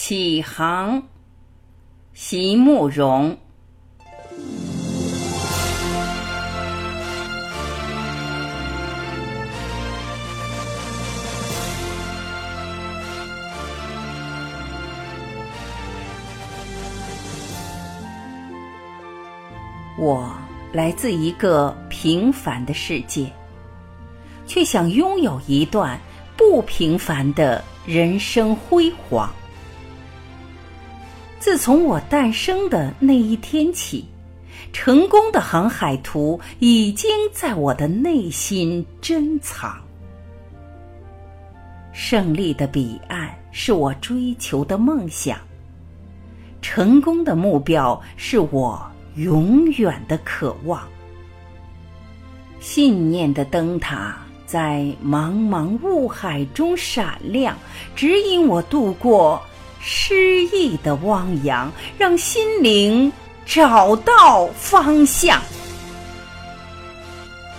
启航，席慕容。我来自一个平凡的世界，却想拥有一段不平凡的人生辉煌。自从我诞生的那一天起，成功的航海图已经在我的内心珍藏。胜利的彼岸是我追求的梦想，成功的目标是我。永远的渴望，信念的灯塔在茫茫雾海中闪亮，指引我度过诗意的汪洋，让心灵找到方向。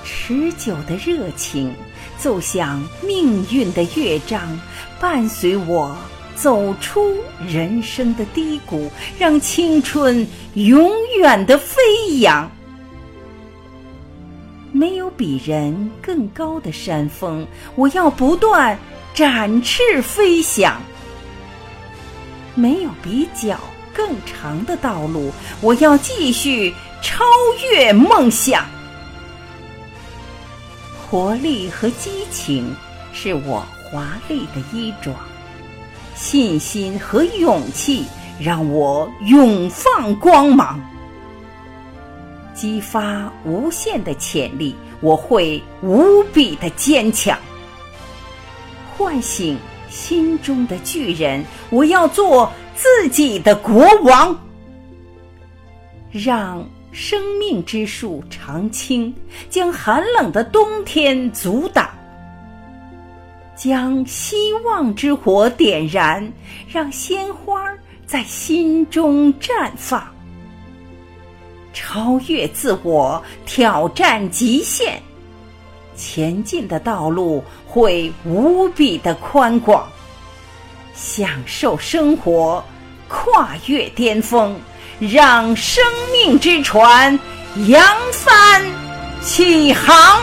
持久的热情，奏响命运的乐章，伴随我。走出人生的低谷，让青春永远的飞扬。没有比人更高的山峰，我要不断展翅飞翔；没有比脚更长的道路，我要继续超越梦想。活力和激情是我华丽的衣装。信心和勇气让我永放光芒，激发无限的潜力。我会无比的坚强，唤醒心中的巨人。我要做自己的国王，让生命之树常青，将寒冷的冬天阻挡。将希望之火点燃，让鲜花在心中绽放。超越自我，挑战极限，前进的道路会无比的宽广。享受生活，跨越巅峰，让生命之船扬帆起航。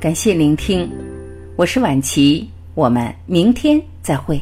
感谢聆听，我是晚琪，我们明天再会。